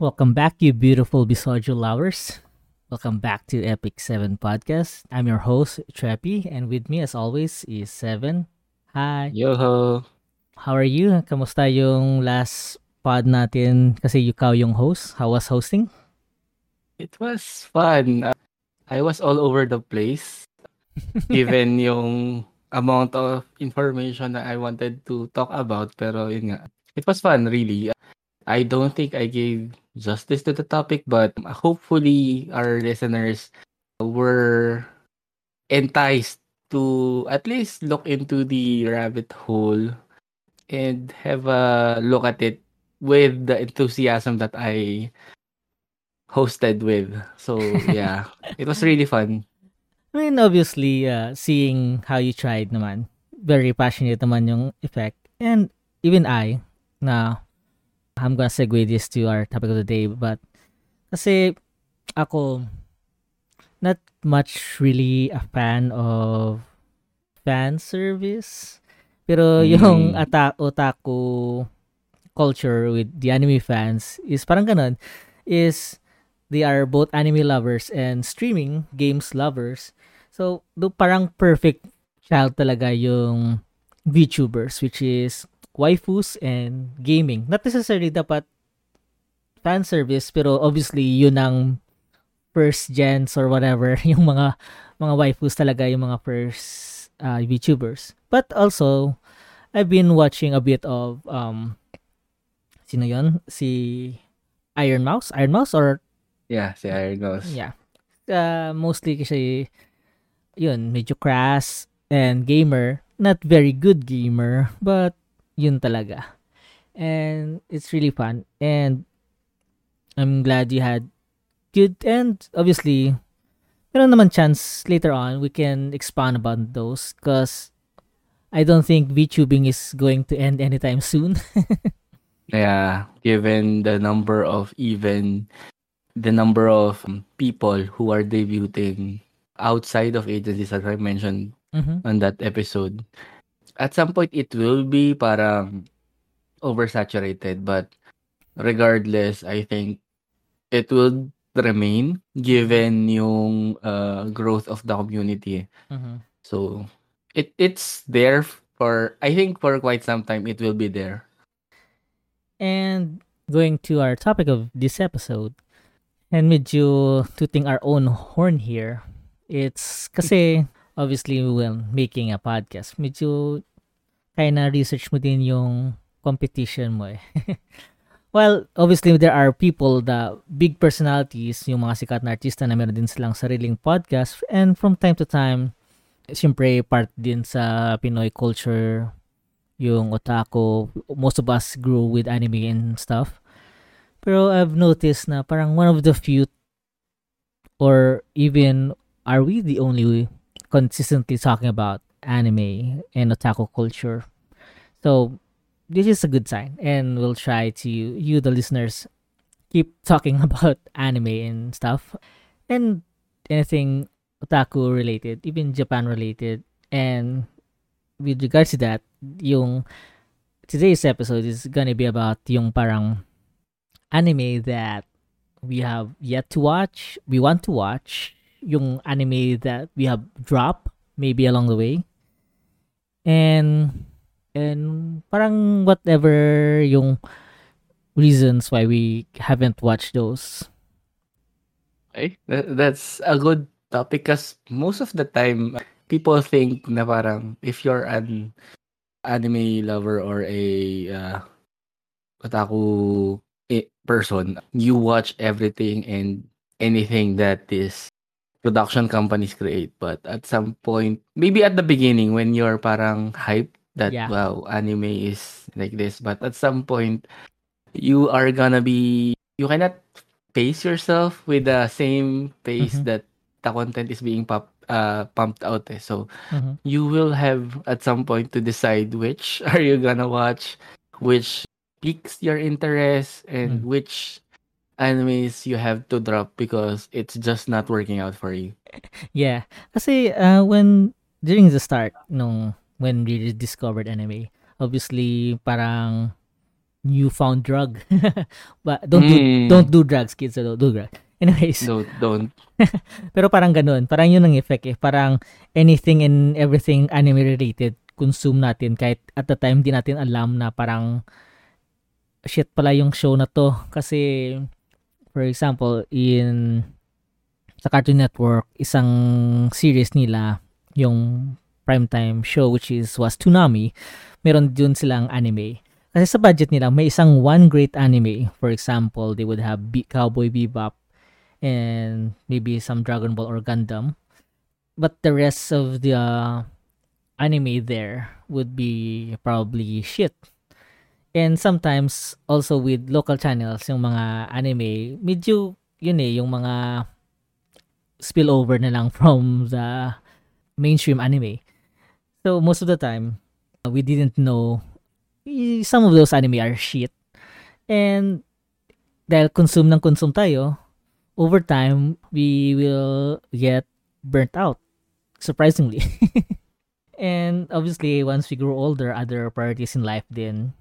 Welcome back, you beautiful Bisojo lovers. Welcome back to Epic 7 Podcast. I'm your host, Treppy, and with me as always is Seven. Hi. Yo! How are you? Kamusta yung last pod natin kasi ikaw yung host? How was hosting? It was fun. I was all over the place given yung amount of information that I wanted to talk about pero yun nga. It was fun really. I don't think I gave justice to the topic but hopefully our listeners were enticed to at least look into the rabbit hole and have a look at it with the enthusiasm that I hosted with. So yeah, it was really fun. I mean, obviously, uh, seeing how you tried naman, very passionate naman yung effect. And even I, na I'm gonna segue this to our topic of the day, but kasi ako, not much really a fan of fan service. Pero yung Mm. ata- otaku culture with the anime fans is parang ganun, is they are both anime lovers and streaming games lovers. So, do parang perfect child talaga yung VTubers, which is waifus and gaming. Not necessarily dapat fan service, pero obviously yun ang first gens or whatever, yung mga mga waifus talaga yung mga first uh, VTubers. But also, I've been watching a bit of um sino yon si Iron Mouse Iron Mouse or Yeah, si Iron Mouse. yeah uh, mostly kasi yun medyo crass and gamer not very good gamer but yun talaga and it's really fun and I'm glad you had good and obviously meron naman chance later on we can expand about those because I don't think VTubing is going to end anytime soon. Yeah, given the number of even the number of people who are debuting outside of agencies as I mentioned Mhm. on that episode, at some point it will be parang oversaturated. But regardless, I think it will remain given yung uh, growth of the community. Mhm. So it it's there for I think for quite some time it will be there. And going to our topic of this episode, and medyo tooting our own horn here, it's kasi obviously when making a podcast, medyo kaya na research mo din yung competition mo eh. well, obviously there are people the big personalities, yung mga sikat na artista na meron din silang sariling podcast and from time to time, siyempre part din sa Pinoy culture yung otaku, most of us grew with anime and stuff. Pero I've noticed na parang one of the few or even are we the only consistently talking about anime and otaku culture. So this is a good sign and we'll try to you the listeners keep talking about anime and stuff and anything otaku related, even Japan related and with regards to that, yung today's episode is gonna be about yung parang anime that we have yet to watch, we want to watch, yung anime that we have dropped maybe along the way. And and parang whatever yung reasons why we haven't watched those. That, that's a good topic because most of the time people think na parang if you're an anime lover or a uh, otaku person, you watch everything and anything that is production companies create. But at some point, maybe at the beginning when you're parang hyped that Yeah. wow, anime is like this, but at some point you are gonna be you cannot pace yourself with the same pace Mhm. that the content is being pop, uh, pumped out. Eh. So Mhm. you will have at some point to decide which are you gonna watch, which piques your interest, and Mm. which animes you have to drop because it's just not working out for you. Yeah. Kasi uh, when during the start nung when we discovered anime, obviously parang newfound drug. but don't do Mm. don't do drugs, kids. So don't do drugs. Anyways, Don't, don't. pero parang ganun. Parang yun ang effect eh. Parang anything and everything anime related consume natin kahit at the time di natin alam na parang shit pala yung show na to kasi for example in sa Cartoon Network isang series nila yung primetime show which is was Toonami meron dun silang anime. Kasi sa budget nila may isang one great anime. For example they would have Be- Cowboy Bebop and maybe some Dragon Ball or Gundam. But the rest of the uh, anime there would be probably shit. And sometimes also with local channels yung mga anime medyo yun eh yung mga spillover na lang from the mainstream anime so most of the time uh, we didn't know some of those anime are shit. And dahil consume ng consume tayo over time we will get burnt out surprisingly. And obviously once we grow older other priorities in life then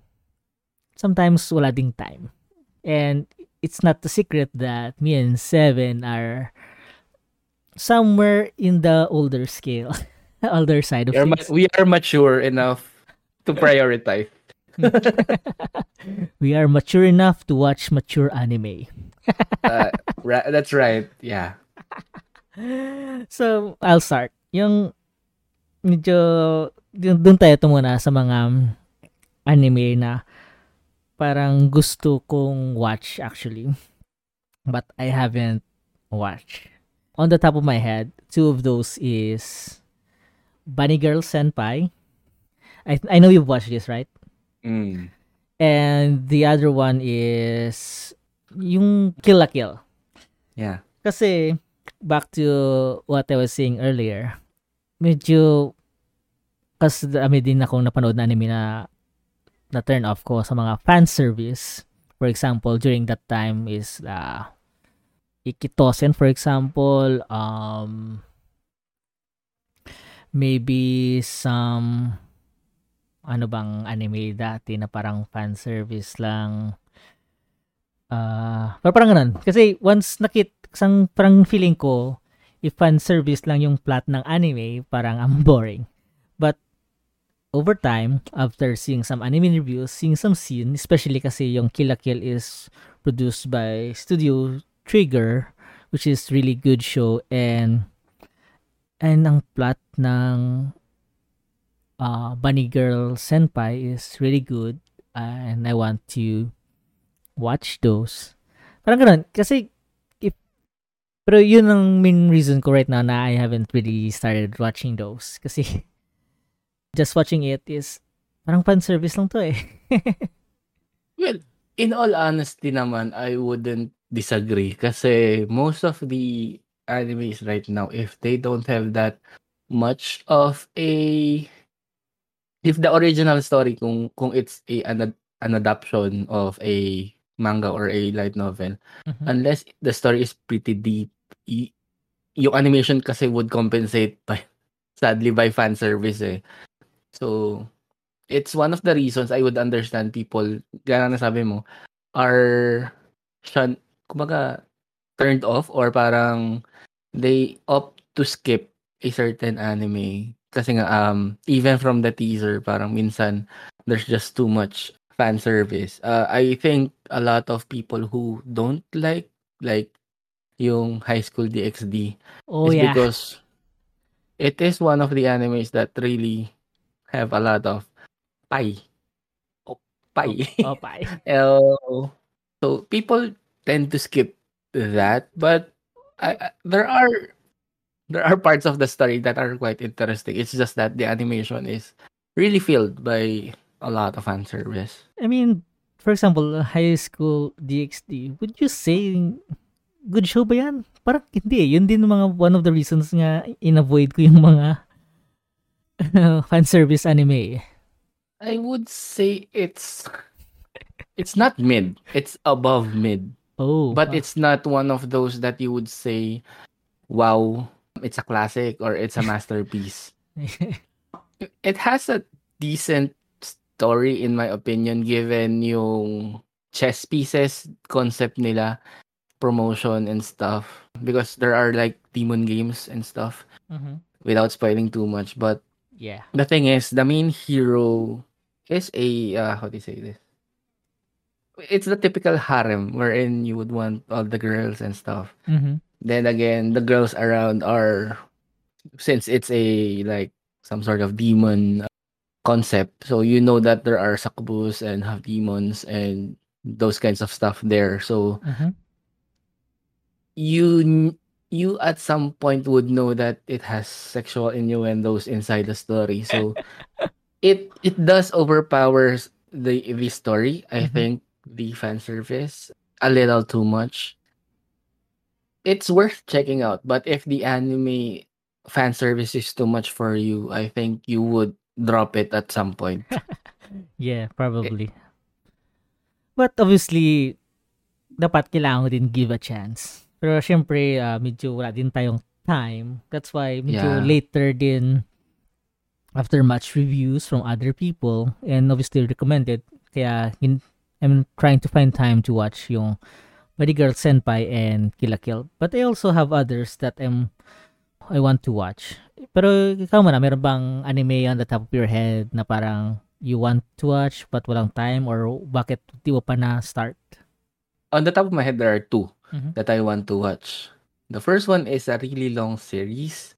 sometimes wala ding time. And it's not a secret that me and Seven are somewhere in the older scale older side of We are, ma- things we are mature enough to prioritize. we are mature enough to watch mature anime Uh, ra- that's right. Yeah. so, I'll start. Yung medyo dun tayo tumuna sa mga anime na parang gusto kong watch actually. But I haven't watched. On the top of my head, two of those is Bunny Girl Senpai. I I know you've watched this, right? Mm. And the other one is yung Kill la Kill. Yeah. Kasi, back to what I was saying earlier, medyo, kasi dami din akong napanood na anime na na turn off ko sa mga fan service. For example, during that time is uh, Ikitosen, for example, um, maybe some ano bang anime dati na parang fan service lang Ah, parang parang ganun. Kasi once nakit, sang parang feeling ko, if fan service lang yung plot ng anime, parang I'm boring. But over time, after seeing some anime reviews, seeing some scene, especially kasi yung Kill la Kill is produced by Studio Trigger, which is really good show and and ang plot ng uh, Bunny Girl Senpai is really good and I want to watch those. Parang ganun. Kasi, if, pero yun ang main reason ko right now na I haven't really started watching those. Kasi, just watching it is, parang fan service lang to eh. Well, in all honesty naman, I wouldn't disagree kasi most of the animes right now, if they don't have that much of a if the original story kung kung it's a an, an adaptation of a manga or a light novel Mhm. unless the story is pretty deep y- yung animation kasi would compensate by sadly by fan service eh so it's one of the reasons I would understand people gaya na sabi mo are shun, kumbaga turned off or parang they opt to skip a certain anime kasi nga um even from the teaser parang minsan there's just too much fan service. Uh, I think a lot of people who don't like like yung High School DxD Oh is yeah. because it is one of the animes that really have a lot of pie. Oh, pie. Oh. Oh, so people tend to skip that, but I, I- there are there are parts of the story that are quite interesting. It's just that the animation is really filled by a lot of fan service. I mean, for example, high school DxD, would you say good show ba yan? Parang hindi eh. Yun din mga one of the reasons nga in-avoid ko yung mga fan service anime eh. I would say it's it's not mid. It's above mid. Oh. But wow. it's not one of those that you would say, wow, it's a classic or it's a masterpiece. It has a decent story in my opinion given yung chess pieces concept nila, promotion and stuff because there are like demon games and stuff Mm-hmm. without spoiling too much. But Yeah. the thing is, the main hero is a uh, how do you say this? It's the typical harem wherein you would want all the girls and stuff. Mm-hmm. Then again, the girls around are since it's a like some sort of demon uh, concept, so you know that there are succubus and have demons and those kinds of stuff there. So Mm-hmm. you you at some point would know that it has sexual innuendos inside the story. So it it does overpowers the the story. I Mhm. think the fan service a little too much. It's worth checking out, but if the anime fan service is too much for you, I think you would drop it at some point. Yeah, probably. But obviously, dapat kailangan mo din give a chance. Pero syempre, ah, medyo wala din tayong time. That's why medyo Yeah. later din after much reviews from other people and obviously recommended. Kaya in, I'm trying to find time to watch yung Body Girl Senpai and Kill la Kill. But I also have others that I'm I want to watch. Pero ikaw muna, meron bang anime on the top of your head na parang you want to watch but walang time or bakit di mo pa na start? On the top of my head, there are 2 Mhm. that I want to watch. The first one is a really long series.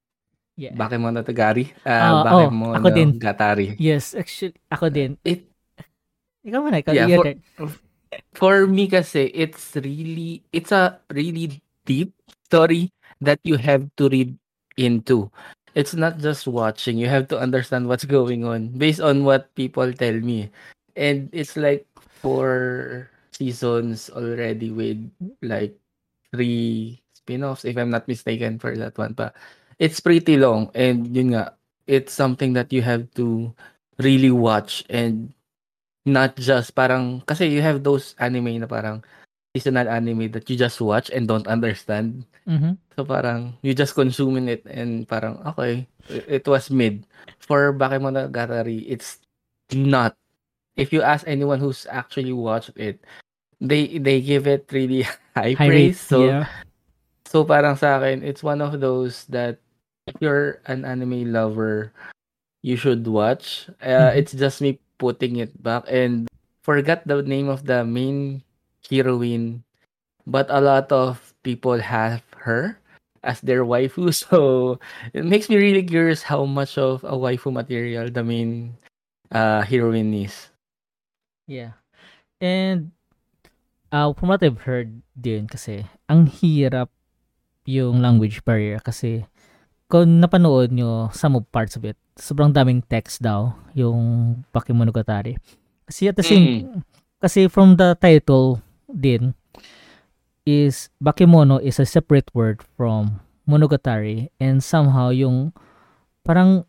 Yeah. Bakemono Tagari. Ah, Uh, oh, Bakemono ako din. Gatari. Yes, actually, ako din. It Ikaw ikaw. Yeah, for- for me kasi it's really it's a really deep story that you have to read into. It's not just watching. You have to understand what's going on based on what people tell me. And it's like four seasons already with like three spin-offs if I'm not mistaken for that one pa. It's pretty long and yun nga it's something that you have to really watch and not just parang kasi you have those anime na parang seasonal anime that you just watch and don't understand. Mhm. So parang you just consuming it and parang okay, it, was mid. For Bakemonogatari, it's not. If you ask anyone who's actually watched it, they they give it really high, High rate, praise. So yeah. so parang sa akin, it's one of those that if you're an anime lover, you should watch. Uh, Mhm. It's just me putting it back and forgot the name of the main heroine, but a lot of people have her as their waifu. So it makes me really curious how much of a waifu material the main uh, heroine is. Yeah. And uh, from what I've heard din kasi, ang hirap yung language barrier kasi kung napanood nyo some of parts of it, sobrang daming text daw yung Bakemonogatari. Kasi at the same, kasi from the title din, is Bakemono is a separate word from Monogatari and somehow yung parang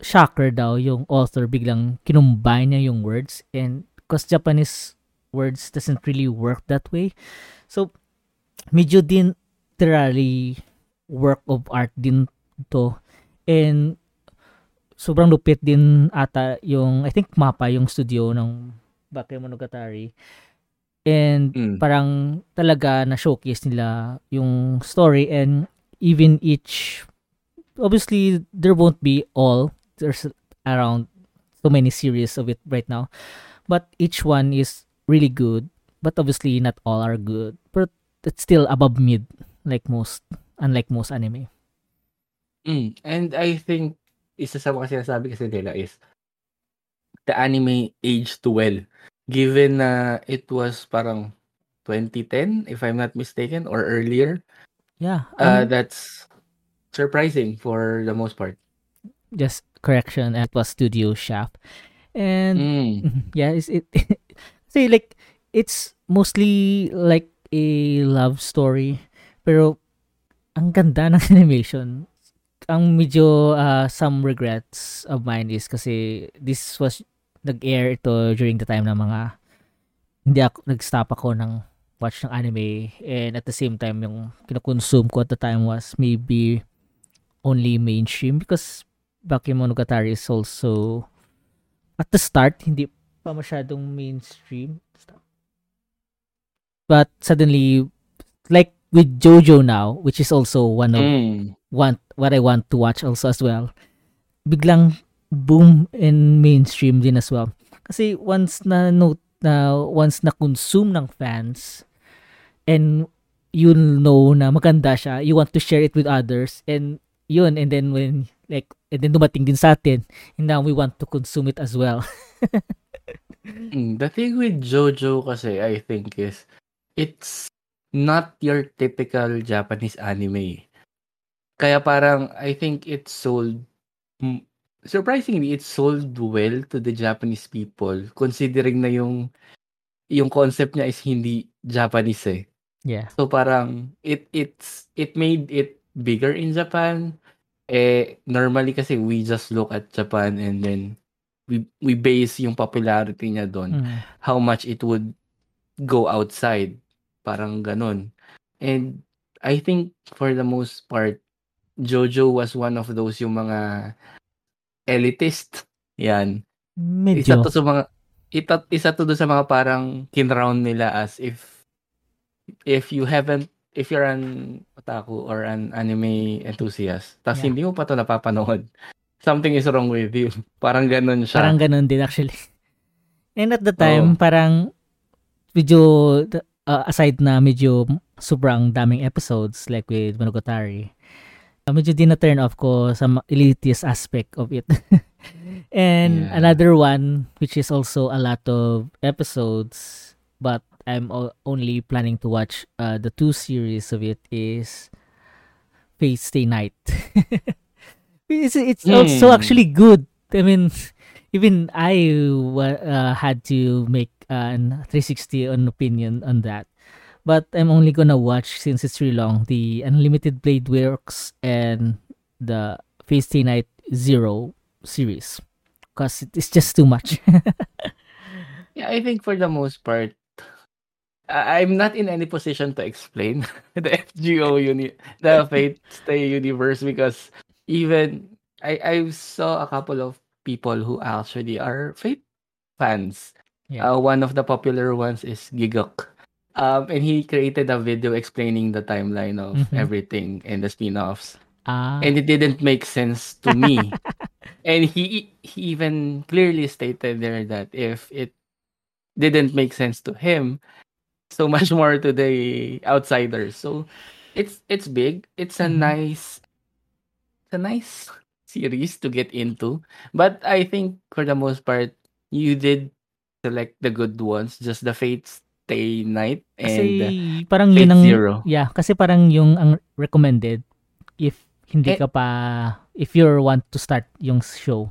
shocker daw yung author biglang kinumbine niya yung words and because Japanese words doesn't really work that way. So, medyo din literally work of art din to. And sobrang lupit din ata yung, I think mapa yung studio ng Bakemonogatari. And Mm. parang talaga na showcase nila yung story and even each obviously there won't be all there's around so many series of it right now but each one is really good but obviously not all are good but it's still above mid like most unlike most anime Mm. And I think isa sa mga sinasabi kasi nila is the anime aged well. Given na it was parang 2010, if I'm not mistaken, or earlier. yeah Uh, um, that's surprising for the most part. just correction it was studio shaft and Mm. Yeah is it say like it's mostly like a love story pero ang ganda ng animation ang medyo uh, some regrets of mine is kasi this was nag-air ito during the time ng mga hindi ako nag-stop ako ng watch ng anime and at the same time yung kinoconsume ko at the time was maybe only mainstream because Bakemonogatari is also at the start hindi pa masyadong mainstream. But suddenly, like with JoJo now, which is also one of Mm. want what I want to watch also as well. Biglang boom in mainstream din as well. Kasi once na note na once na consume ng fans and you know na maganda siya, you want to share it with others and yun and then when like and then dumating din sa atin and now we want to consume it as well. Mm, The thing with JoJo kasi I think is it's not your typical Japanese anime. Kaya parang I think it sold surprisingly it sold well to the Japanese people considering na yung yung concept niya is hindi Japanese eh. yeah. So parang it it's it made it bigger in Japan. Eh normally kasi we just look at Japan and then we we base yung popularity niya doon Mm. how much it would go outside. Parang ganun. And I think for the most part, Jojo was one of those yung mga elitist. Yan. Isa Medyo. to sa mga ita, isa to doon sa mga parang kinround nila as if if you haven't if you're an otaku or an anime enthusiast, tas Yeah. hindi mo pa to napapanood, something is wrong with you. Parang ganun siya. Parang ganun din actually. And at the time, Oo. parang medyo uh, aside na medyo sobrang daming episodes like with Monogatari, uh, medyo din na turn off ko sa elitist aspect of it. And Yeah. another one which is also a lot of episodes but I'm only planning to watch uh, the two series of it is Fate Stay Night. it's it's also Hmm. actually good. I mean, even I uh, had to make uh, 360 on opinion on that. But I'm only gonna watch since it's really long the Unlimited Blade Works and the Fate Stay Night Zero series because it's just too much. Yeah, I think for the most part, I'm not in any position to explain the FGO uni, the Fate Stay universe because even I I saw a couple of people who actually are Fate fans. Yeah. Uh, one of the popular ones is Gigok. Um, and he created a video explaining the timeline of Mhm. everything and the spin-offs. Ah, And it didn't make sense to me. and he he even clearly stated there that if it didn't make sense to him, so much more to the outsiders. So it's it's big. It's a Mhm. nice it's a nice series to get into. But I think for the most part, you did select the good ones, just the Fate Stay Night kasi and uh, parang Fate yun ang Zero. yeah, kasi parang yung ang recommended if hindi Eh- ka pa if you want to start yung show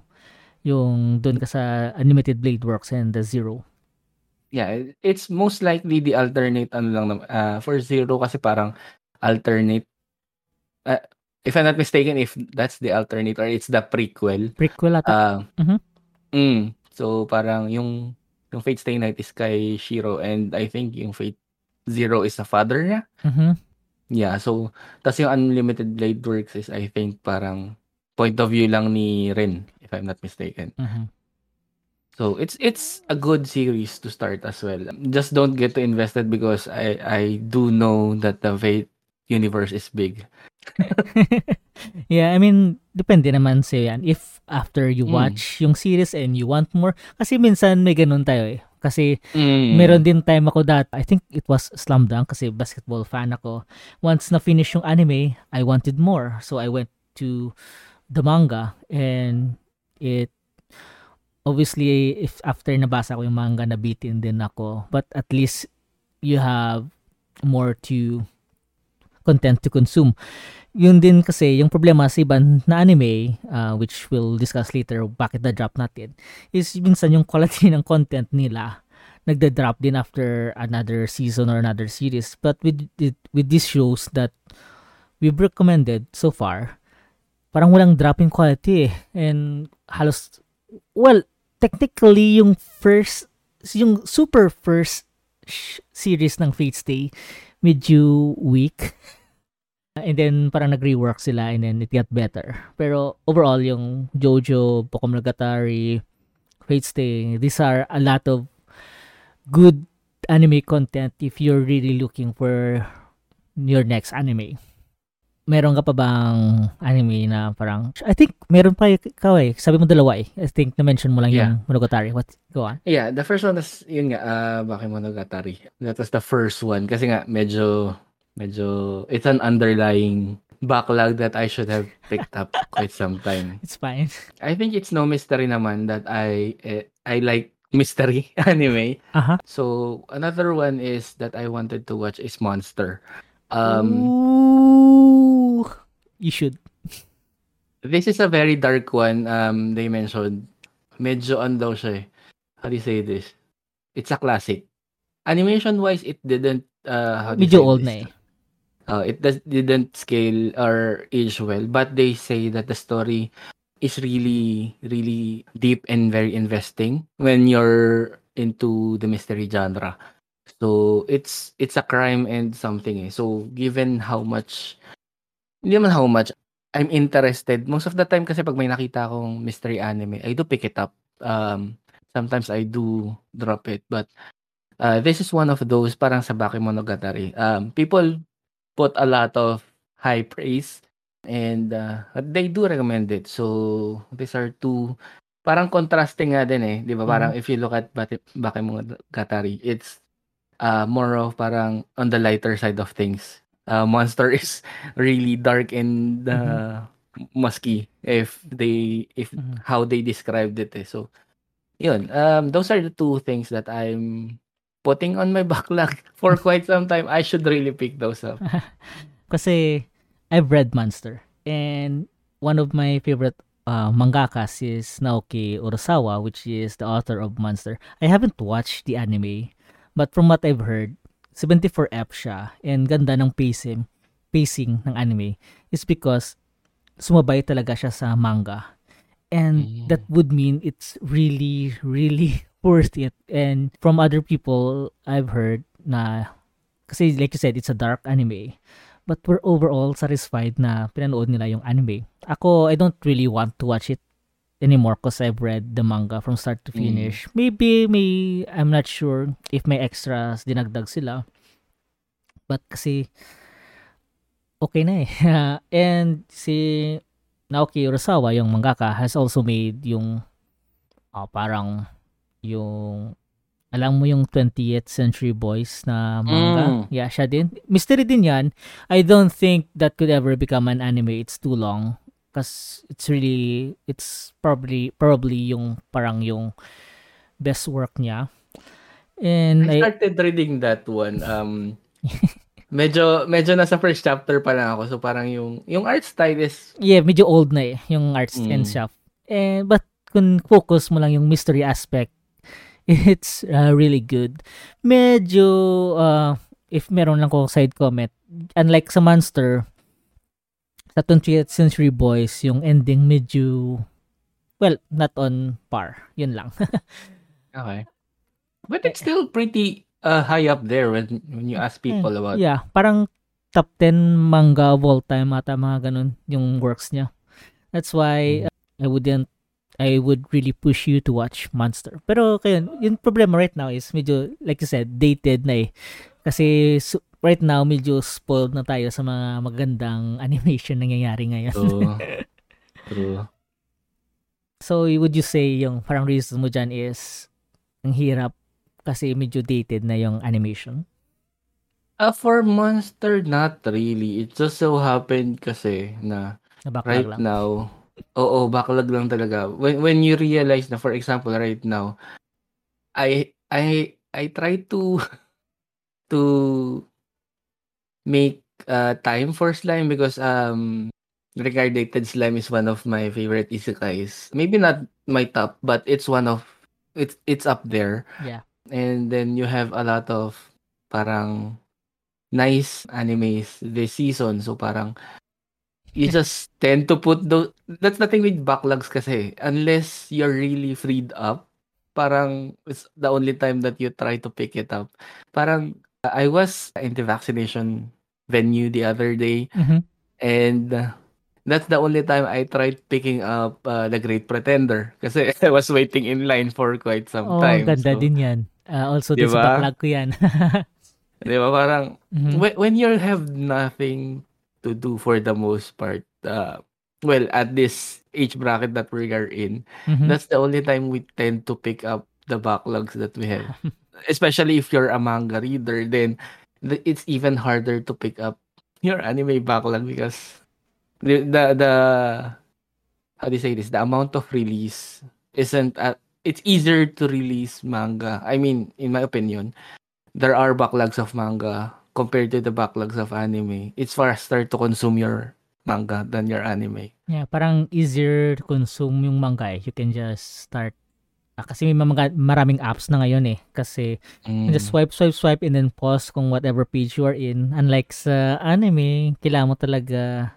yung doon ka sa Unlimited Blade Works and the Zero. Yeah, it- it's most likely the alternate ano lang uh, for Zero kasi parang alternate uh, if I'm not mistaken if that's the alternate or it's the prequel. Prequel ata. Uh, Mhm. mm, so parang yung yung Fate Stay Night is kay Shiro and I think yung Fate Zero is the father niya. Mhm. Yeah, so tas yung Unlimited Blade Works is I think parang point of view lang ni Rin if I'm not mistaken. Mhm. So it's it's a good series to start as well. Just don't get too invested because I I do know that the Fate universe is big. yeah, I mean, depende naman sa yan. If after you Mm. watch yung series and you want more, kasi minsan may ganun tayo eh. Kasi Mm. meron din time ako that I think it was Slam Dunk kasi basketball fan ako. Once na finish yung anime, I wanted more. So I went to the manga and it obviously if after nabasa ko yung manga nabitin din ako. But at least you have more to content to consume. Yun din kasi yung problema sa ibang na anime uh, which we'll discuss later bakit na-drop natin is minsan yung quality ng content nila nagda-drop din after another season or another series. But with with, these shows that we've recommended so far, parang walang drop in quality eh. And halos, well, technically yung first, yung super first series ng Fate Stay, medyo weak. And then parang nag-rework sila and then it got better. Pero overall yung Jojo, Boku Monogatari, Fate Stay. These are a lot of good anime content if you're really looking for your next anime. Meron ka pa bang anime na parang, I think meron pa ikaw eh. Sabi mo dalawa eh. I think na-mention mo lang Yeah. yung Monogatari. What? Go on. Yeah, the first one is, yun nga, uh, Bakemonogatari. That was the first one. Kasi nga, medyo, medyo, it's an underlying backlog that I should have picked up quite some time. It's fine. I think it's no mystery naman that I, eh, I like mystery anime. Aha. So, another one is that I wanted to watch is Monster. Um, Ooh. You should. This is a very dark one. Um, they mentioned, medyo on daw siya eh. How do you say this? It's a classic. Animation-wise, it didn't, uh, how do Medyo old this? na eh. Uh, it does, didn't scale or age well, but they say that the story is really, really deep and very investing when you're into the mystery genre. So it's it's a crime and something eh. So given how much, hindi naman how much, I'm interested. Most of the time kasi pag may nakita akong mystery anime, I do pick it up. Um, sometimes I do drop it, but uh, this is one of those parang sa Bakemonogatari. Um, people put a lot of high praise and uh, they do recommend it. So these are two parang contrasting nga din eh, 'di ba? Parang if you look at Bate- Bakemonogatari, it's uh, more of parang on the lighter side of things. Uh, Monster is really dark and uh, musky if they if Mhm. how they described it eh. So yun, um those are the two things that I'm putting on my backlog for quite some time. I should really pick those up. Kasi I've read Monster and one of my favorite uh, mangakas is Naoki Urasawa which is the author of Monster. I haven't watched the anime but from what I've heard 74 F siya and ganda ng pacing pacing ng anime is because sumabay talaga siya sa manga. And Mm. that would mean it's really really worth it. And from other people I've heard na kasi like you said it's a dark anime but we're overall satisfied na pinanood nila yung anime. Ako, I don't really want to watch it anymore because I've read the manga from start to Mm. finish. Maybe may I'm not sure if may extras dinagdag sila. But kasi okay na eh. And si Naoki Urasawa, yung mangaka, has also made yung ah, parang yung alam mo yung 20th Century Boys na manga? Mm. Yeah, siya din. Mystery din yan. I don't think that could ever become an anime. It's too long. Because it's really, it's probably, probably yung parang yung best work niya. And I I, started reading that one. Um medyo medyo nasa first chapter pa lang ako. So parang yung yung art style is yeah, medyo old na eh, yung art and Mm. stuff. And, but kung focus mo lang yung mystery aspect, it's uh, really good. Medyo, uh, if meron lang ko side comment, unlike sa Monster, sa 20th Century Boys, yung ending medyo, well, not on par. Yun lang. okay. But it's still pretty uh, high up there when when you ask people about yeah, parang top 10 manga of all time ata mga ganun yung works niya. That's why Mm. uh, I wouldn't I would really push you to watch Monster. Pero kayo, yung problema right now is medyo like you said, dated na eh. Kasi su- right now medyo spoiled na tayo sa mga magandang animation nangyayari ngayon. True. True. So would you say yung parang reason mo dyan is ang hirap kasi medyo dated na yung animation? Uh, for Monster, not really. It just so happened kasi na Na right lang. now, oo, backlog lang talaga. When when you realize na, for example, right now, I I I try to to make uh, time for slime because um Regardated Slime is one of my favorite isekais. Maybe not my top, but it's one of it's it's up there. Yeah. And then you have a lot of parang nice animes this season. So parang you just tend to put those that's the thing with backlogs kasi unless you're really freed up parang it's the only time that you try to pick it up parang I was in the vaccination venue the other day Mhm. and uh, that's the only time I tried picking up uh, The Great Pretender kasi I was waiting in line for quite some Oh, time. ganda So, din yan. Uh, also, di din sa ba? backlog ko yan. Di ba parang Mhm. when, when you have nothing to do for the most part, uh, well, at this age bracket that we are in, Mhm. that's the only time we tend to pick up the backlogs that we have. Especially if you're a manga reader, then it's even harder to pick up your anime backlog because the the, the how do you say this? The amount of release isn't at, it's easier to release manga. I mean, in my opinion, there are backlogs of manga compared to the backlogs of anime. It's faster to consume your manga than your anime. Yeah, parang easier to consume yung manga eh. You can just start ah, kasi may mga maraming apps na ngayon eh. Kasi Mm. just swipe, swipe, swipe and then pause kung whatever page you are in. Unlike sa anime, kailangan mo talaga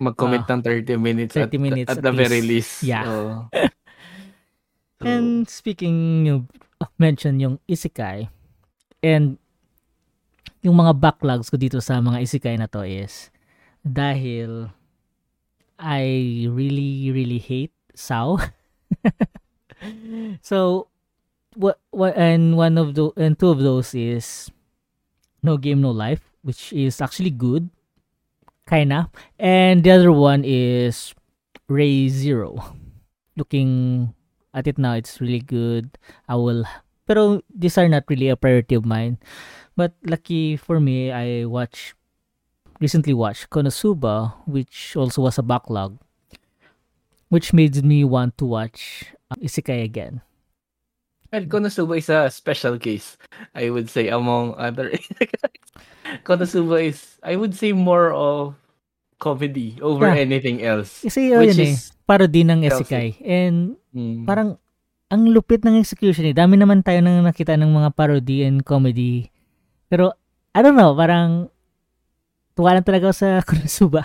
mag-commit ng 30 minutes 30 at, minutes at at the very least. least. Yeah. So, And speaking, you mention yung isekai. And yung mga backlogs ko dito sa mga isekai na to is dahil I really, really hate Sao. so, what, what, and one of the, and two of those is No Game, No Life, which is actually good. Kinda. And the other one is Ray Zero. Looking at it now, it's really good. I will, pero these are not really a priority of mine. But lucky for me, I watch, recently watched Konosuba, which also was a backlog, which made me want to watch uh, Isekai again. well, Konosuba is a special case, I would say, among other. Konosuba is, I would say, more of comedy over Yeah. anything else. Kasi oh, Which yun eh, is, parody ng healthy. Isekai. And mm, parang ang lupit ng execution eh. Dami naman tayo nang nakita ng mga parody and comedy. Pero, I don't know, parang tuwa lang talaga ako sa Konosuba.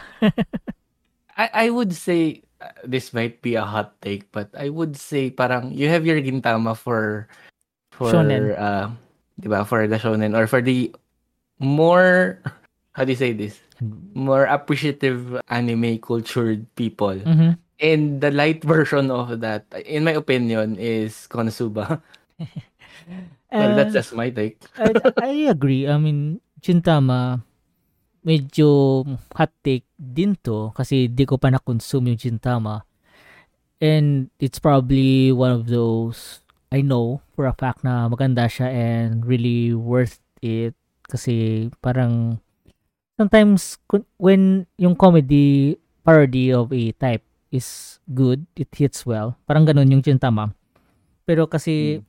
I, I would say, uh, this might be a hot take, but I would say parang you have your Gintama for, for, Shonen. uh, di ba, for the shonen or for the more, how do you say this? More appreciative anime cultured people. Mhm. And the light version of that, in my opinion, is Konosuba. well, that's Uh, just my take. I, I agree. I mean, Gintama, medyo hot take din to kasi di ko pa na-consume yung Gintama. And it's probably one of those I know for a fact na maganda siya and really worth it kasi parang sometimes when yung comedy parody of a type is good, it hits well. Parang ganun yung Gintama. Pero kasi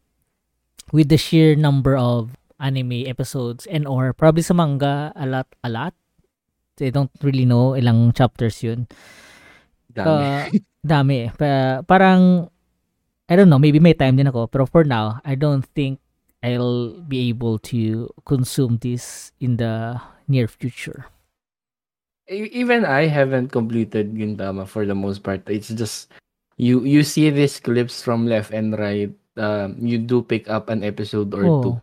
with the sheer number of anime episodes and or probably sa manga a lot a lot I don't really know ilang chapters yun Dami. Uh, dami eh. Pa- parang I don't know maybe may time din ako pero for now I don't think I'll be able to consume this in the near future even I haven't completed Gintama for the most part. It's just you you see these clips from left and right. Um, you do pick up an episode or Oh. two.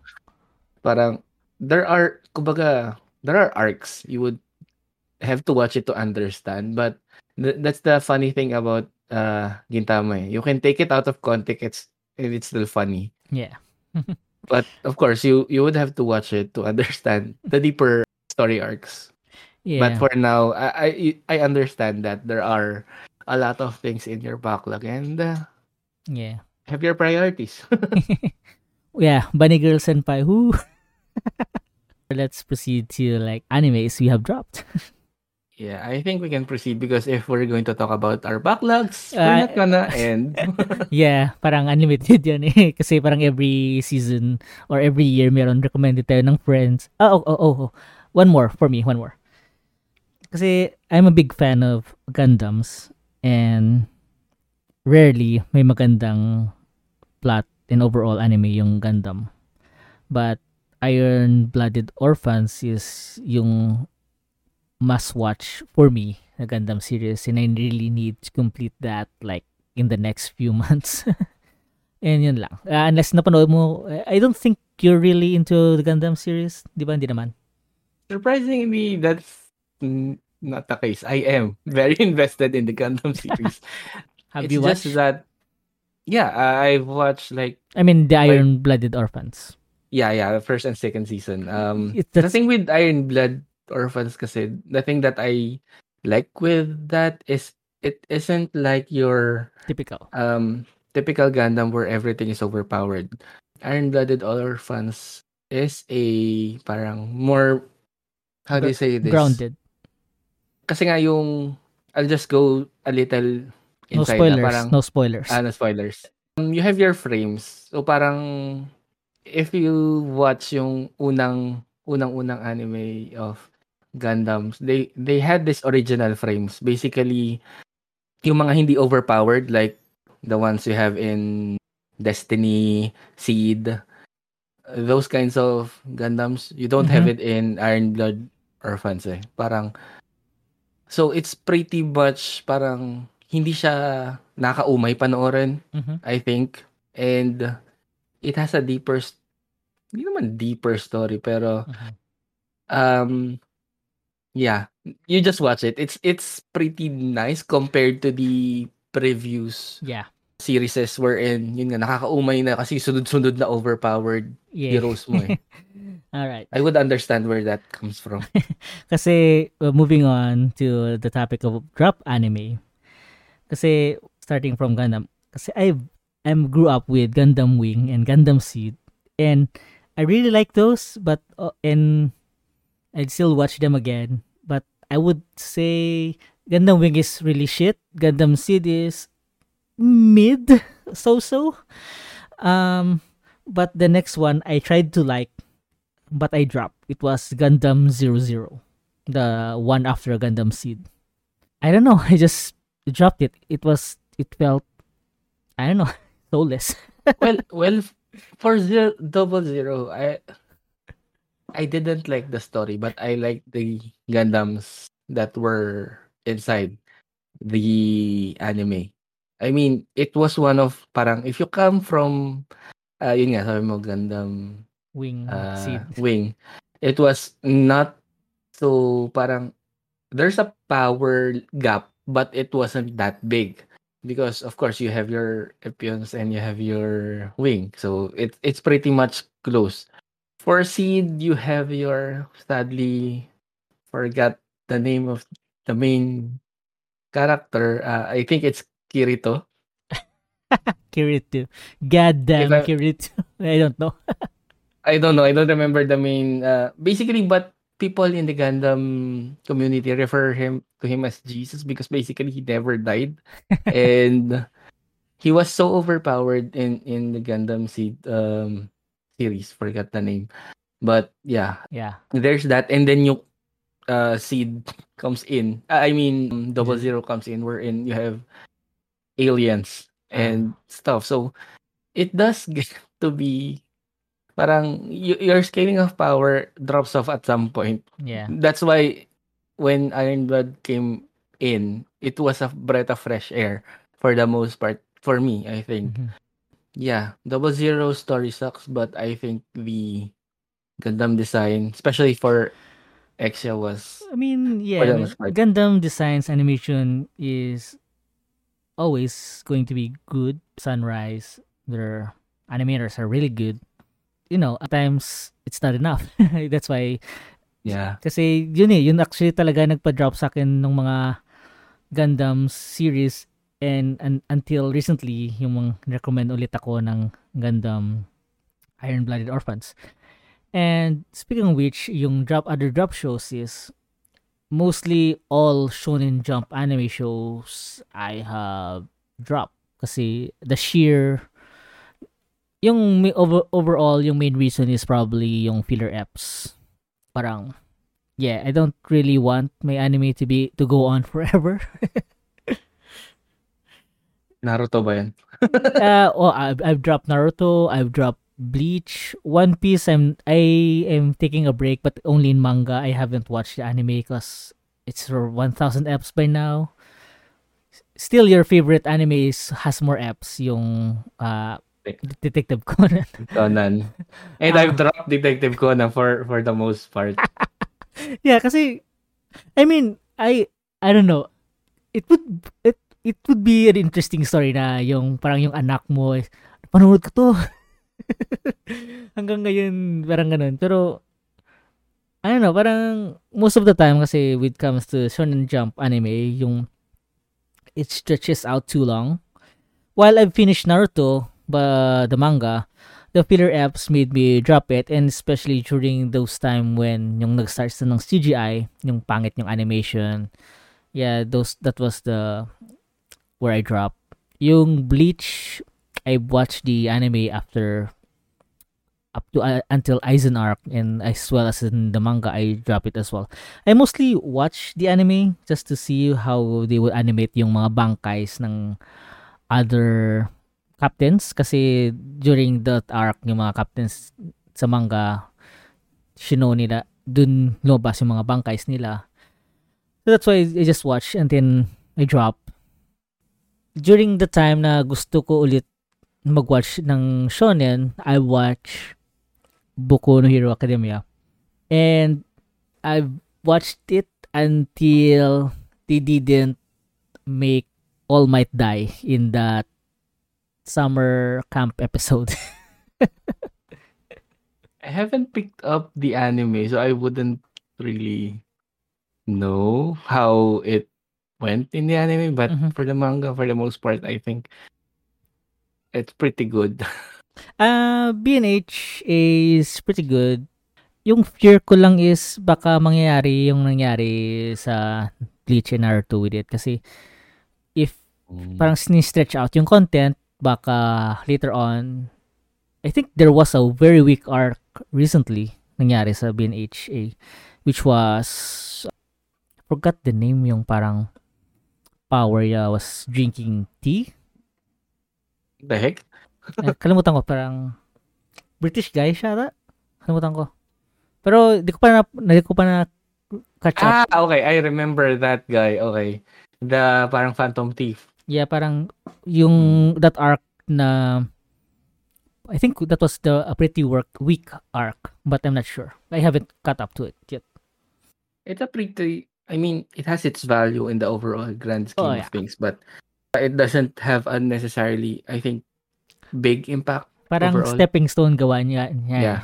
Parang there are kumbaga there are arcs you would have to watch it to understand. But th- that's the funny thing about uh Gintama. eh. You can take it out of context it's, and it's still funny. yeah But of course you you would have to watch it to understand the deeper story arcs. yeah But for now, I, I I understand that there are a lot of things in your backlog and uh, yeah have your priorities. yeah bunny girl senpai who let's proceed to like animes we have dropped yeah, I think we can proceed because if we're going to talk about our backlogs, Uh, we're not gonna end. Yeah, parang unlimited yan eh. Kasi parang every season or every year meron recommended tayo ng friends. Oh, oh, oh, oh. One more for me, one more. Kasi I'm a big fan of Gundams and rarely may magandang plot and overall anime yung Gundam. But Iron-Blooded Orphans is yung must-watch for me na Gundam series and I really need to complete that like in the next few months. And yun lang. Uh, unless napanood mo, I don't think you're really into the Gundam series. Di ba? Hindi naman. Surprisingly, that's not the case. I am very invested in the Gundam series. Have it's you watched? just that yeah, I've watched like I mean, the Iron Blooded Orphans. yeah, yeah, the first and second season. Um It- the thing with Iron Blood Orphans kasi the thing that I like with that is it isn't like your Typical. um typical Gundam where everything is overpowered. Iron Blooded Orphans is a parang more how do you say this? Grounded. Kasi nga yung I'll just go a little No inside spoilers. na parang no spoilers. ah, no spoilers. Um, you have your frames. So parang if you watch yung unang unang-unang anime of Gundams, they they had this original frames. Basically, yung mga hindi overpowered like the ones you have in Destiny, Seed, those kinds of Gundams, you don't have Mhm. it in Iron Blood Orphans eh. Parang so it's pretty much parang hindi siya nakaumay panoorin, Mhm. I think. And it has a deeper hindi naman deeper story pero Mhm. um yeah, you just watch it. It's it's pretty nice compared to the previous Yeah. series wherein yun nga nakakaumay na kasi sunod-sunod na overpowered Yeah. heroes mo eh. All right. I would understand where that comes from. Kasi uh, moving on to the topic of drop anime. Kasi starting from Gundam, kasi I I'm grew up with Gundam Wing and Gundam Seed and I really like those but uh, and I'd still watch them again. But I would say Gundam Wing is really shit. Gundam Seed is mid so-so. Um but the next one I tried to like but I dropped. It was Gundam Zero Zero, the one after Gundam Seed. I don't know. I just dropped it. It was. It felt. I don't know. Soulless. well, well, for zero, double zero, I I didn't like the story, but I liked the Gundams that were inside the anime. I mean, it was one of parang if you come from uh, yun nga sabi mo Gundam Wing uh, Seed. wing, it was not so parang there's a power gap, but it wasn't that big because of course you have your Epions and you have your wing, so it it's pretty much close. For seed, you have your sadly forgot the name of the main character. Uh, I think it's Kirito. Kirito. Goddamn Kirito. I don't know. I don't know. I don't remember the main. Uh, basically, but people in the Gundam community refer him to him as Jesus because basically he never died, and he was so overpowered in in the Gundam seed um series. Forgot the name, but yeah, Yeah. there's that, and then yung uh seed comes in. Uh, I mean, double Mhm. zero comes in, wherein you have aliens and stuff. So it does get to be parang y- your scaling of power drops off at some point. Yeah. That's why when Iron Blood came in, it was a breath of fresh air for the most part. For me, I think. Mhm. Yeah, Double Zero story sucks, but I think the Gundam design, especially for Exia, was I mean, yeah. I mean. Gundam Designs animation is always going to be good. Sunrise, their animators are really good. You know, at times it's not enough. That's why yeah. Kasi yun eh, yun actually talaga nagpa-drop sa akin ng mga Gundam series and, and until recently, yung mga recommend ulit ako ng Gundam Iron Blooded Orphans. And speaking of which, yung drop other drop shows is mostly all Shonen Jump anime shows I have dropped kasi the sheer yung over, overall yung main reason is probably yung filler eps parang yeah, I don't really want my anime to be to go on forever. Naruto ba yan? uh, oh, I've, I've dropped Naruto, I've dropped Bleach, One Piece. I'm I am taking a break, but only in manga. I haven't watched the anime because it's for 1,000 eps by now. Still, your favorite anime is, has more eps, yung uh, Detective Conan. Conan. And Ah. I've dropped Detective Conan for for the most part. yeah, kasi I mean, I I don't know. It would it it would be an interesting story na yung parang yung anak mo panonood ko to. Hanggang ngayon parang ganun. Pero I don't know, parang most of the time kasi when it comes to Shonen Jump anime, yung it stretches out too long. While I've finished Naruto, but the manga, the filler apps made me drop it and especially during those time when yung nag-start na ng CGI, yung pangit yung animation. Yeah, those that was the where I dropped. Yung Bleach, I watched the anime after up to uh, until Aizen arc and as well as in the manga I drop it as well. I mostly watch the anime just to see how they will animate yung mga bangkays ng other captains kasi during that arc yung mga captains sa manga shino nila dun lumabas yung mga bangkays nila. So that's why I just watch and then I drop. During the time na gusto ko ulit mag-watch ng shonen, I watch Boku no Hero Academia. And I've watched it until they didn't make All Might die in that summer camp episode. I haven't picked up the anime, so I wouldn't really know how it went in the anime. But Mhm. for the manga, for the most part, I think it's pretty good. Uh, B&H is pretty good. Yung fear ko lang is baka mangyayari yung nangyari sa Bleach and Naruto with it. Kasi if parang sini-stretch out yung content, baka later on, I think there was a very weak arc recently nangyari sa BNHA, which was, forgot the name yung parang power niya was drinking tea. the heck? Eh, kalimutan ko, parang British guy siya ata? Kalimutan ko. Pero di ko pa na, di ko pa na catch up. Ah, okay. I remember that guy. Okay. The parang Phantom Thief. Yeah, parang yung that arc na I think that was the a pretty work weak arc, but I'm not sure. I haven't caught up to it yet. It's a pretty. I mean, it has its value in the overall grand scheme Oh, of things, but it doesn't have unnecessarily, I think, big impact. Parang Overall. stepping stone gawa niya. niya. Yeah.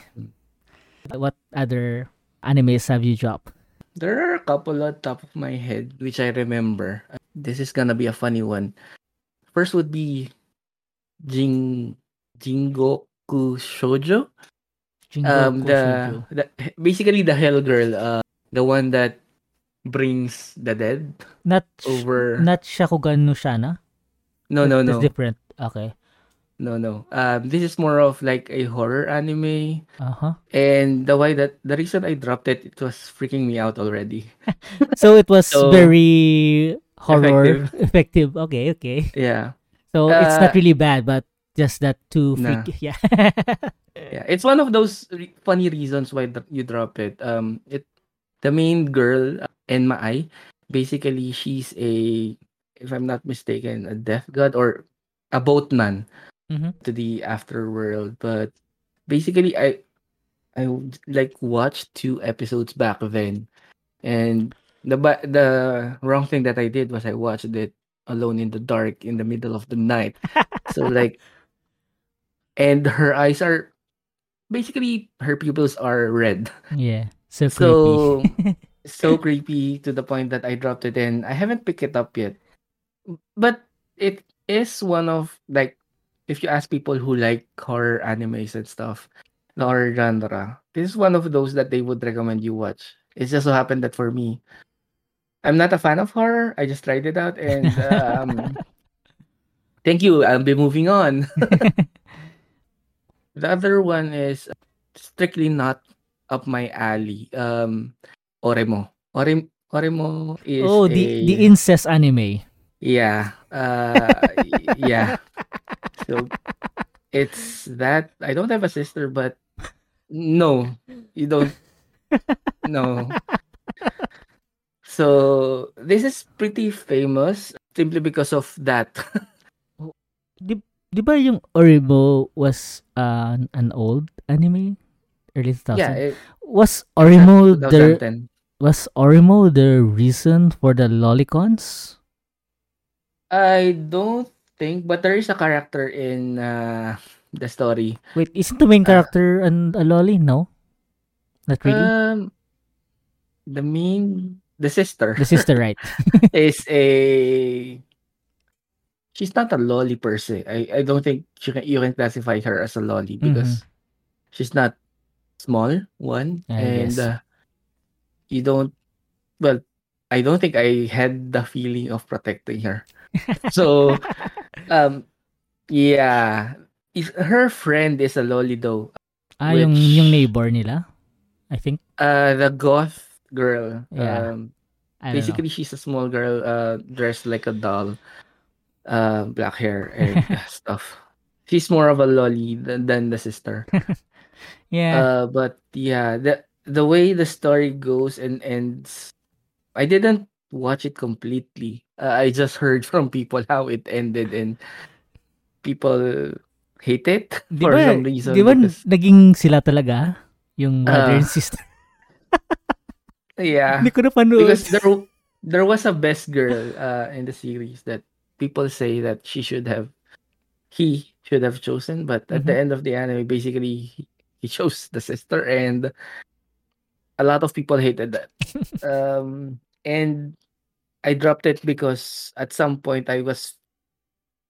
What other animes have you dropped? There are a couple on top of my head which I remember. This is gonna be a funny one. First would be Jing Jingoku Shoujo. Um, the, Shoujo. the basically the Hell Girl, uh, the one that brings the dead Not over. not Shakugan no Shana? no, no, no, different. Okay. no, no. Um, this is more of like a horror anime, Uh-huh. and the why that the reason I dropped it, it was freaking me out already. So it was So, very horror effective. Okay, okay. Yeah. So it's not Uh, really bad, but just that too Nah. freaky. Yeah. Yeah, it's one of those re- funny reasons why dr- you drop it. Um, it the main girl, uh, Enma Ai, basically she's a, if I'm not mistaken, a death god or a boatman Mhm. to the afterworld. But basically, I I like watched two episodes back then, and the the wrong thing that I did was I watched it alone in the dark in the middle of the night. so like, and her eyes are basically her pupils are red. yeah. So So creepy. so creepy to the point that I dropped it and I haven't picked it up yet. But it is one of like if you ask people who like horror animes and stuff, the horror genre, this is one of those that they would recommend you watch. It just so happened that for me, I'm not a fan of horror. I just tried it out and um thank you. I'll be moving on. The other one is strictly not up my alley. Um, Oremo. Orem Oremo is oh, a the the incest anime. yeah. Uh, yeah. So it's that I don't have a sister, but no, you don't. No. So this is pretty famous simply because of that. Di ba yung Orimo was uh, an old anime? Early 2000? yeah, it, was Orimo the was Orimo the reason for the lolicons? I don't think, but there is a character in uh, the story. Wait, isn't the main Uh, character and a lolly? No, not really. Um, the main, the sister the sister, right? is a. She's not a lolly per se. I, I don't think you can you can classify her as a lolly because she's not small one I and guess. uh, you don't. Well, I don't think I had the feeling of protecting her. So um, yeah, if her friend is a lolly though. ah, yung which- yung neighbor nila, I think. Uh, the goth girl. Yeah. Um, know. basically she's a small girl uh dressed like a doll uh black hair and stuff she's more of a lolly than, than the sister yeah. uh but yeah the the way the story goes and ends i didn't watch it completely uh, i just heard from people how it ended and people hate it Di for ba, some reason di ba because- naging sila talaga? Yung mother Ah. and sister. yeah Hindi ko na panood. because there there was a best girl uh in the series that people say that she should have he should have chosen but at the Mhm. end of the anime basically he, chose the sister and a lot of people hated that. Um and i dropped it because at some point i was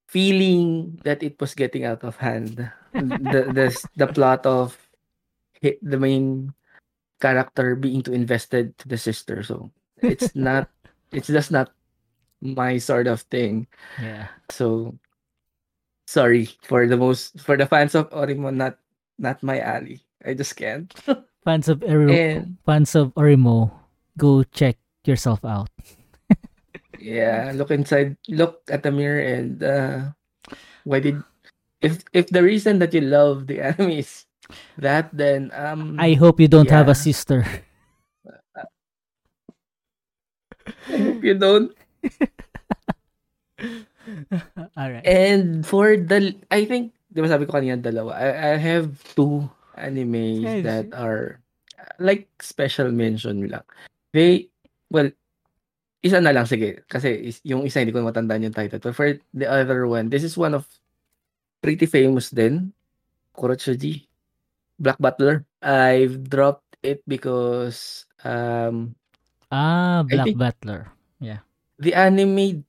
feeling that it was getting out of hand. The the, the plot of the main character being too invested to the sister. So it's not it's just not my sort of thing. Yeah. so sorry for the most for the fans of orimo not not my alley i just can't Fans of Orimo, and fans of Orimo, go check yourself out. yeah look inside look at the mirror and uh why did if if the reason that you love the anime is that then um I hope you don't have a sister. I hope you don't Alright. And for the, I think, di ba sabi ko kanina dalawa, I, I have two animes Yes. that are like special mention lang. They, well, isa na lang, sige. Kasi is, yung isa hindi ko matandaan yung title. But for the other one, this is one of pretty famous din. Kurochuji. Black Butler. I've dropped it because um Ah, Black Butler. the anime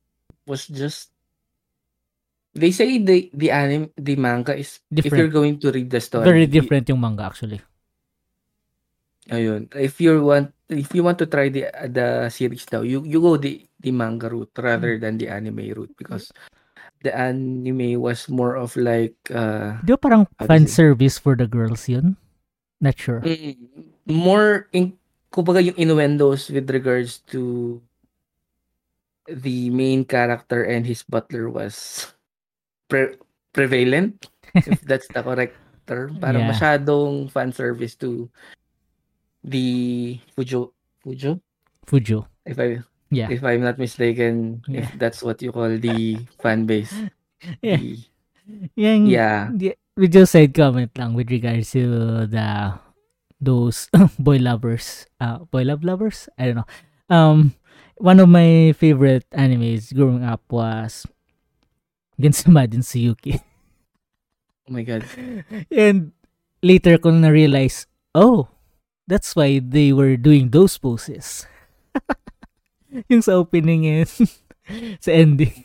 was just they say the the anime the manga is if Different. you're going to read the story Very different yung manga actually. ayun if you want if you want to try the the series daw you you go the the manga route rather than the anime route because the anime was more of like uh Di parang fan service for the girls yun? Not sure. mm, more in kumbaga yung innuendos with regards to the main character and his butler was pre- prevalent if that's the correct term parang Yeah. masyadong fan service to the Fujo Fujo Fujo. if I Yeah. if I'm not mistaken Yeah. if that's what you call the fan base Yeah. The- Yung, yeah the- we just said comment lang with regards to the those boy lovers. Uh, boy love lovers? I don't know. Um, one of my favorite animes growing up was Genshin Yuki. oh my god And later ko na realize, oh, that's why they were doing those poses. yung sa opening and sa ending.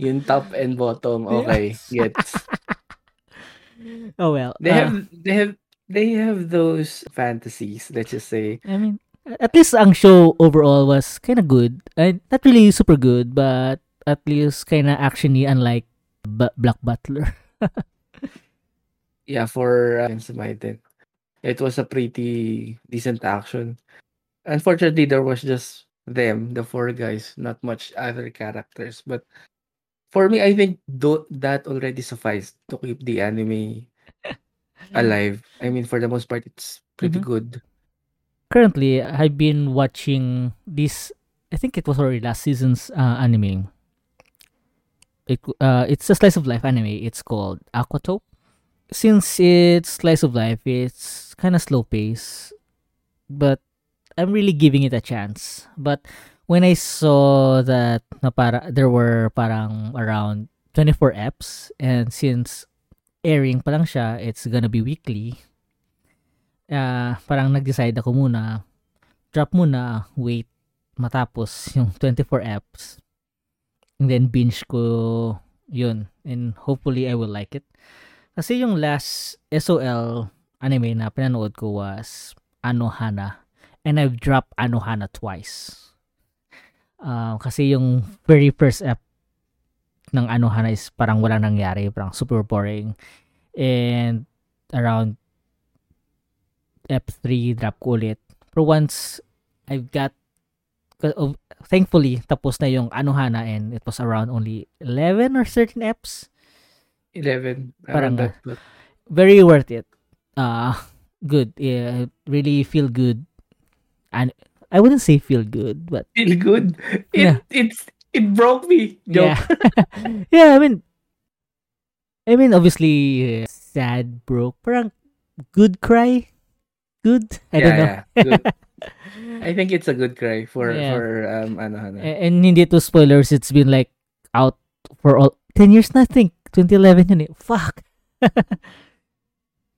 yung top and bottom okay gets Oh well. they uh, have they have they have those fantasies let's just say I mean, at least ang show overall was kind of good. Uh, not really super good, but at least kind of actiony unlike B- Black Butler. yeah for uh, it was a pretty decent action unfortunately there was just them the four guys not much other characters but for me i think tho- that already sufficed to keep the anime alive i mean for the most part it's pretty Mhm. good Currently, I've been watching this. I think it was already last season's uh, anime. It uh, it's a slice of life anime. It's called Aquatope. Since it's slice of life, it's kind of slow pace, but I'm really giving it a chance. But when I saw that na para, there were parang around 24 eps and since airing pa lang siya, it's gonna be weekly. Uh, parang nag-decide ako muna, drop muna, wait, matapos yung 24 eps. And then binge ko yun. And hopefully I will like it. Kasi yung last SOL anime na pinanood ko was Anohana. And I've dropped Anohana twice. Uh, kasi yung very first app ng Anohana is parang wala nangyari. Parang super boring. And around F3, drop ko ulit. Pero once I've got thankfully tapos na yung Anohana and it was around only 11 or 13 eps 11 parang that, but... very worth it uh good yeah really feel good and I wouldn't say feel good, but feel good. It yeah. it's it broke me. Joke. Yeah. yeah, I mean I mean obviously sad broke. Parang good cry. Good. I yeah, don't know. Yeah, I think it's a good cry for yeah. for um ano, ano. And, and hindi to spoilers, it's been like out for all 10 years na I think. 2011 yun eh. Fuck.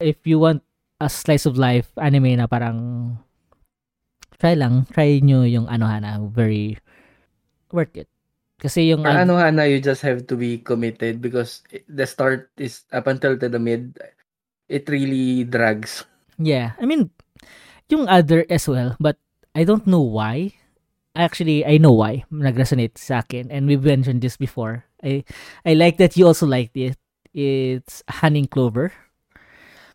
If you want a slice of life anime na parang try lang, try nyo yung ano Hana, very worth it. Kasi yung For ano Hana, you just have to be committed because the start is up until to the mid, it really drags. Yeah, I mean, yung other as well, but I don't know why. Actually, I know why. Nag-resonate sa akin. And we've mentioned this before. I I like that you also liked it. It's Hunting Clover.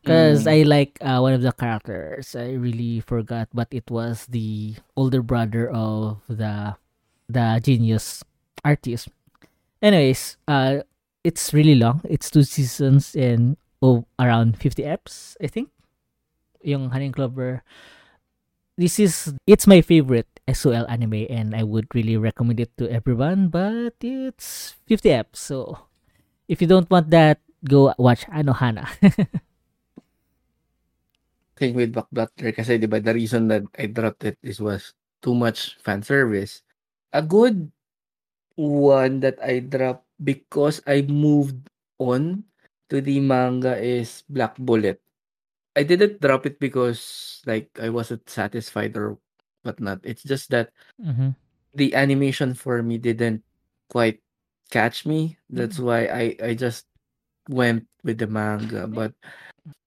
Because mm. I like uh, one of the characters. I really forgot, but it was the older brother of the the genius artist. Anyways, uh, it's really long. It's two seasons and oh, around 50 eps, I think. Yung Hunting Clover. This is it's my favorite SOL anime and I would really recommend it to everyone, but it's 50 eps. So if you don't want that, go watch Anohana. thing with Back Butler kasi 'di ba the reason that I dropped it is was too much fan service. A good one that I dropped because I moved on to the manga is Black Bullet. I didn't drop it because like I wasn't satisfied or whatnot. It's just that mm-hmm. the animation for me didn't quite catch me. That's mm-hmm. why I I just went with the manga. But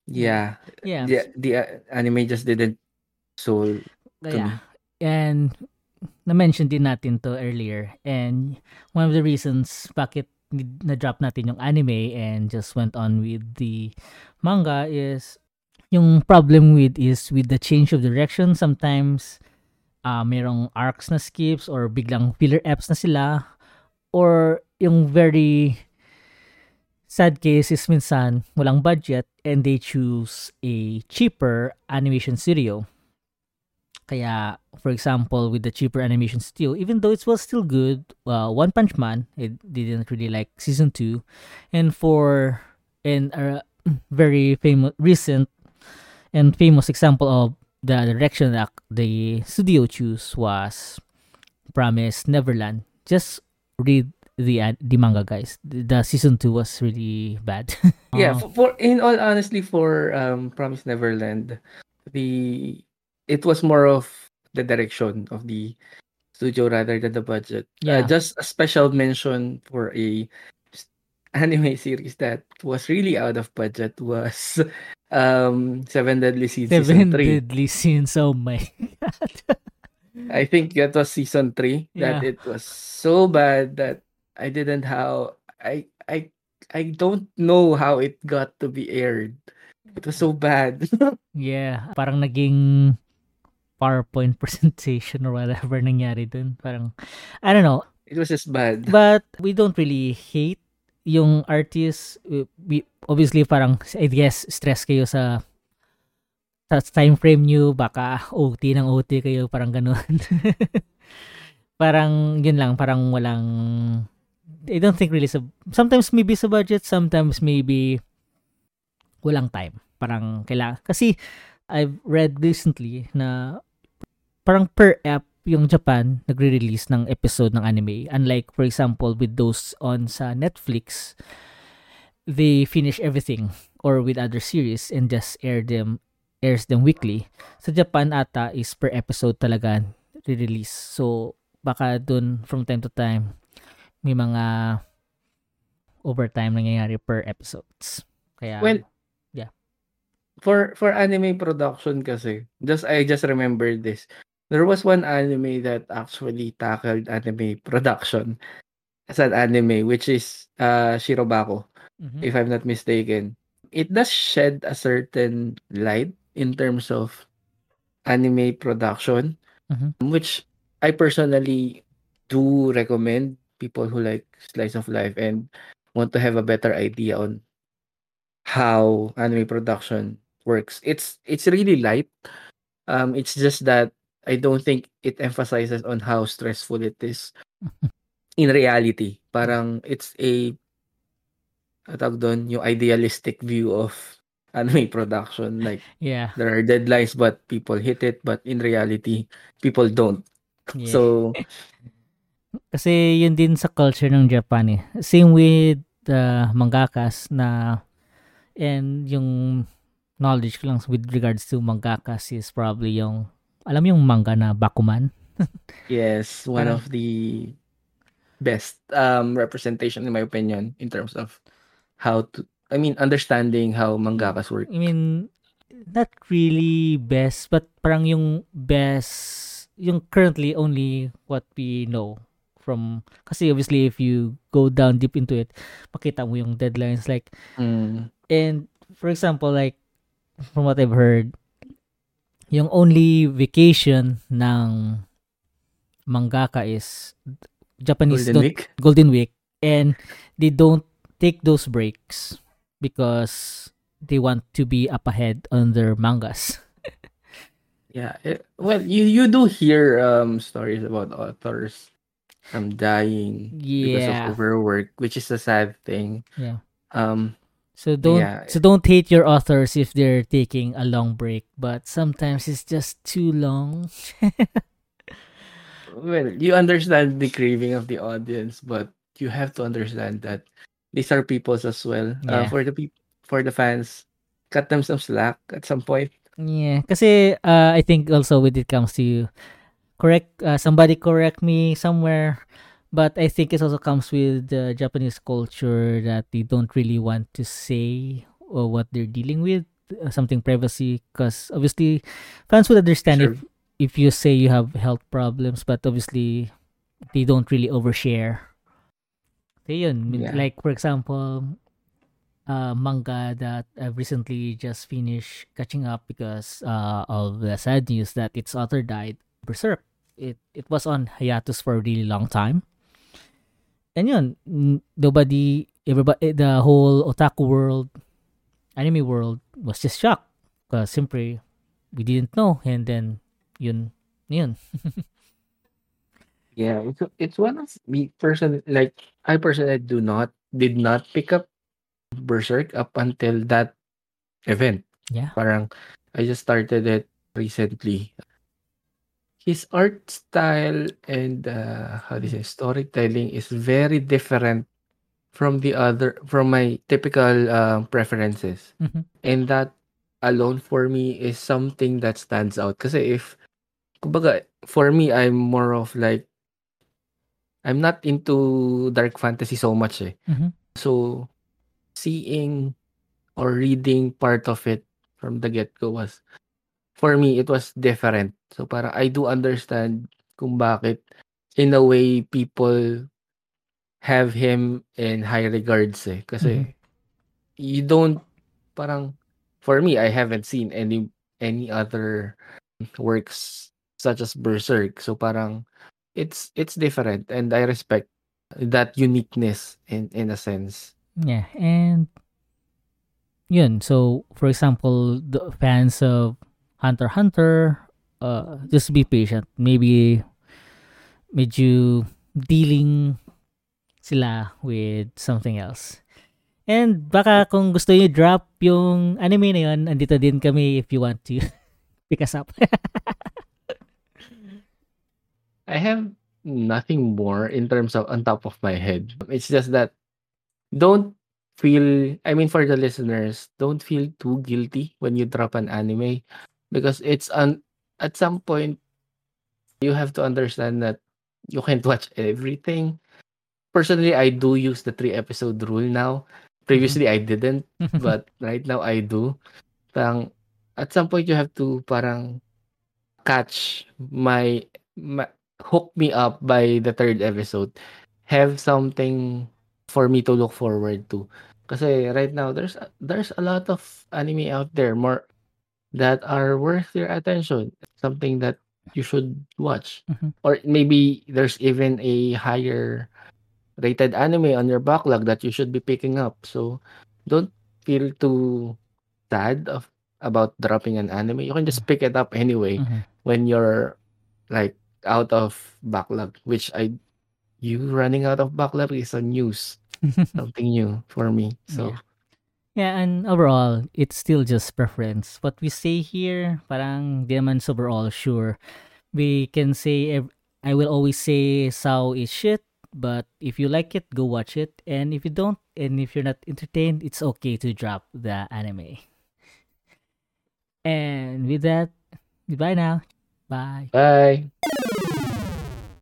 yeah. Yeah. The the uh, anime just didn't soul yeah. me. And na-mention din natin to earlier and one of the reasons bakit na-drop natin yung anime and just went on with the manga is yung problem with is with the change of direction sometimes uh, merong arcs na skips or biglang filler eps na sila or yung very sad case is minsan walang budget and they choose a cheaper animation studio. Kaya, for example, with the cheaper animation studio, even though it was still good, uh, One Punch Man, it didn't really like season 2. And for and a very famous, recent and famous example of the direction that the studio choose was Promise Neverland. Just read the the manga guys. The, season 2 was really bad. Yeah for, for, in all honestly for um promise neverland the it was more of the direction of the studio rather than the budget. Uh, yeah. uh, just a special mention for a anime series that was really out of budget was um seven deadly sins seven deadly sins oh my god I think that was season three. That yeah. it was so bad that I didn't how I I I don't know how it got to be aired. It was so bad. yeah, parang naging PowerPoint presentation or whatever nangyari dun. Parang, I don't know. It was just bad. But we don't really hate yung artist. Obviously, parang, I guess, stress kayo sa sa time frame nyo, baka OT ng OT kayo, parang ganun. parang, yun lang, parang walang I don't think really sa sometimes maybe sa budget, sometimes maybe walang time. Parang kailangan kasi I've read recently na parang per app yung Japan nagre-release ng episode ng anime. Unlike, for example, with those on sa Netflix, they finish everything or with other series and just air them airs them weekly. Sa Japan ata is per episode talaga re-release. So, baka dun from time to time may mga overtime nangyayari per episodes. Kaya, Well, yeah. For for anime production kasi, just I just remember this. There was one anime that actually tackled anime production as an anime, which is uh, Shirobako, Mhm. if I'm not mistaken. It does shed a certain light in terms of anime production, Mhm. which I personally do recommend people who like slice of life and want to have a better idea on how anime production works. It's it's really light. Um, it's just that I don't think it emphasizes on how stressful it is in reality. Parang it's a tawag doon, yung idealistic view of anime production. Like yeah. there are deadlines but people hit it but in reality people don't. yeah. So Kasi yun din sa culture ng Japan eh. Same with the mangakas na and yung knowledge ko lang with regards to mangakas is probably yung alam mo yung manga na Bakuman? yes, one Parang- of the best um representation in my opinion in terms of how to I mean understanding how mangakas work. I mean, not really best, but parang yung best, yung currently only what we know from, kasi obviously if you go down deep into it, makita mo yung deadlines like, Mm. and for example, like, from what I've heard, yung only vacation ng mangaka is Japanese Golden Week. Golden Week and they don't take those breaks because they want to be up ahead on their mangas. Yeah. eh, well, you you do hear um stories about authors um dying because Yeah. of overwork, which is a sad thing. Yeah. Um So don't Yeah. so don't hate your authors if they're taking a long break, but sometimes it's just too long. well, you understand the craving of the audience, but you have to understand that these are peoples as well. Uh, for the people for the fans, cut them some slack at some point. Yeah, kasi uh, I think also when it comes to correct uh, somebody correct me somewhere, but I think it also comes with the Japanese culture that they don't really want to say uh, what they're dealing with, uh, something privacy, because obviously fans would understand if Sure. if you say you have health problems, but obviously they don't really overshare. So yun, Yeah. like for example, uh, manga that I've recently just finished catching up because uh, of the sad news that its author died, Berserk. It it was on hiatus for a really long time. And yun, nobody, everybody, eh, the whole otaku world, anime world was just shocked. Because simply, we didn't know. And then, yun, yun. Yeah, it's it's one of me person like I personally do not did not pick up Berserk up until that event. Yeah. Parang I just started it recently. His art style and uh, how do you say storytelling is very different from the other from my typical uh, preferences. Mhm. And that alone for me is something that stands out. Kasi if, kumbaga, for me, I'm more of like, I'm not into dark fantasy so much eh. Mhm. So, seeing or reading part of it from the get-go was, for me, it was different. So, para I do understand kung bakit, in a way, people have him in high regards eh. Kasi, Mhm. you don't, parang, for me, I haven't seen any any other works such as Berserk. So, parang, it's it's different and I respect that uniqueness in in a sense. Yeah, and yun. So, for example, the fans of Hunter Hunter, uh, just be patient. Maybe medyo dealing sila with something else. And baka kung gusto niyo drop yung anime na yun, andito din kami if you want to pick us up. I have nothing more in terms of on top of my head. It's just that don't feel I mean for the listeners, don't feel too guilty when you drop an anime because it's an at some point you have to understand that you can't watch everything. Personally, I do use the three episode rule now. Previously, mm-hmm. I didn't, but right now I do. Parang, at some point you have to parang catch my, my hook me up by the third episode. Have something for me to look forward to. Kasi right now there's there's a lot of anime out there more that are worth your attention. Something that you should watch. Mhm. Or maybe there's even a higher rated anime on your backlog that you should be picking up. So don't feel too sad of about dropping an anime. You can just pick it up anyway Mhm. when you're like out of backlog, which I you running out of backlog is a news. Something new for me. So Yeah, and overall, it's still just preference. What we say here, parang di naman super all sure. We can say, I will always say Sao is shit, but if you like it, go watch it. And if you don't, and if you're not entertained, it's okay to drop the anime. And with that, goodbye now. Bye. bye.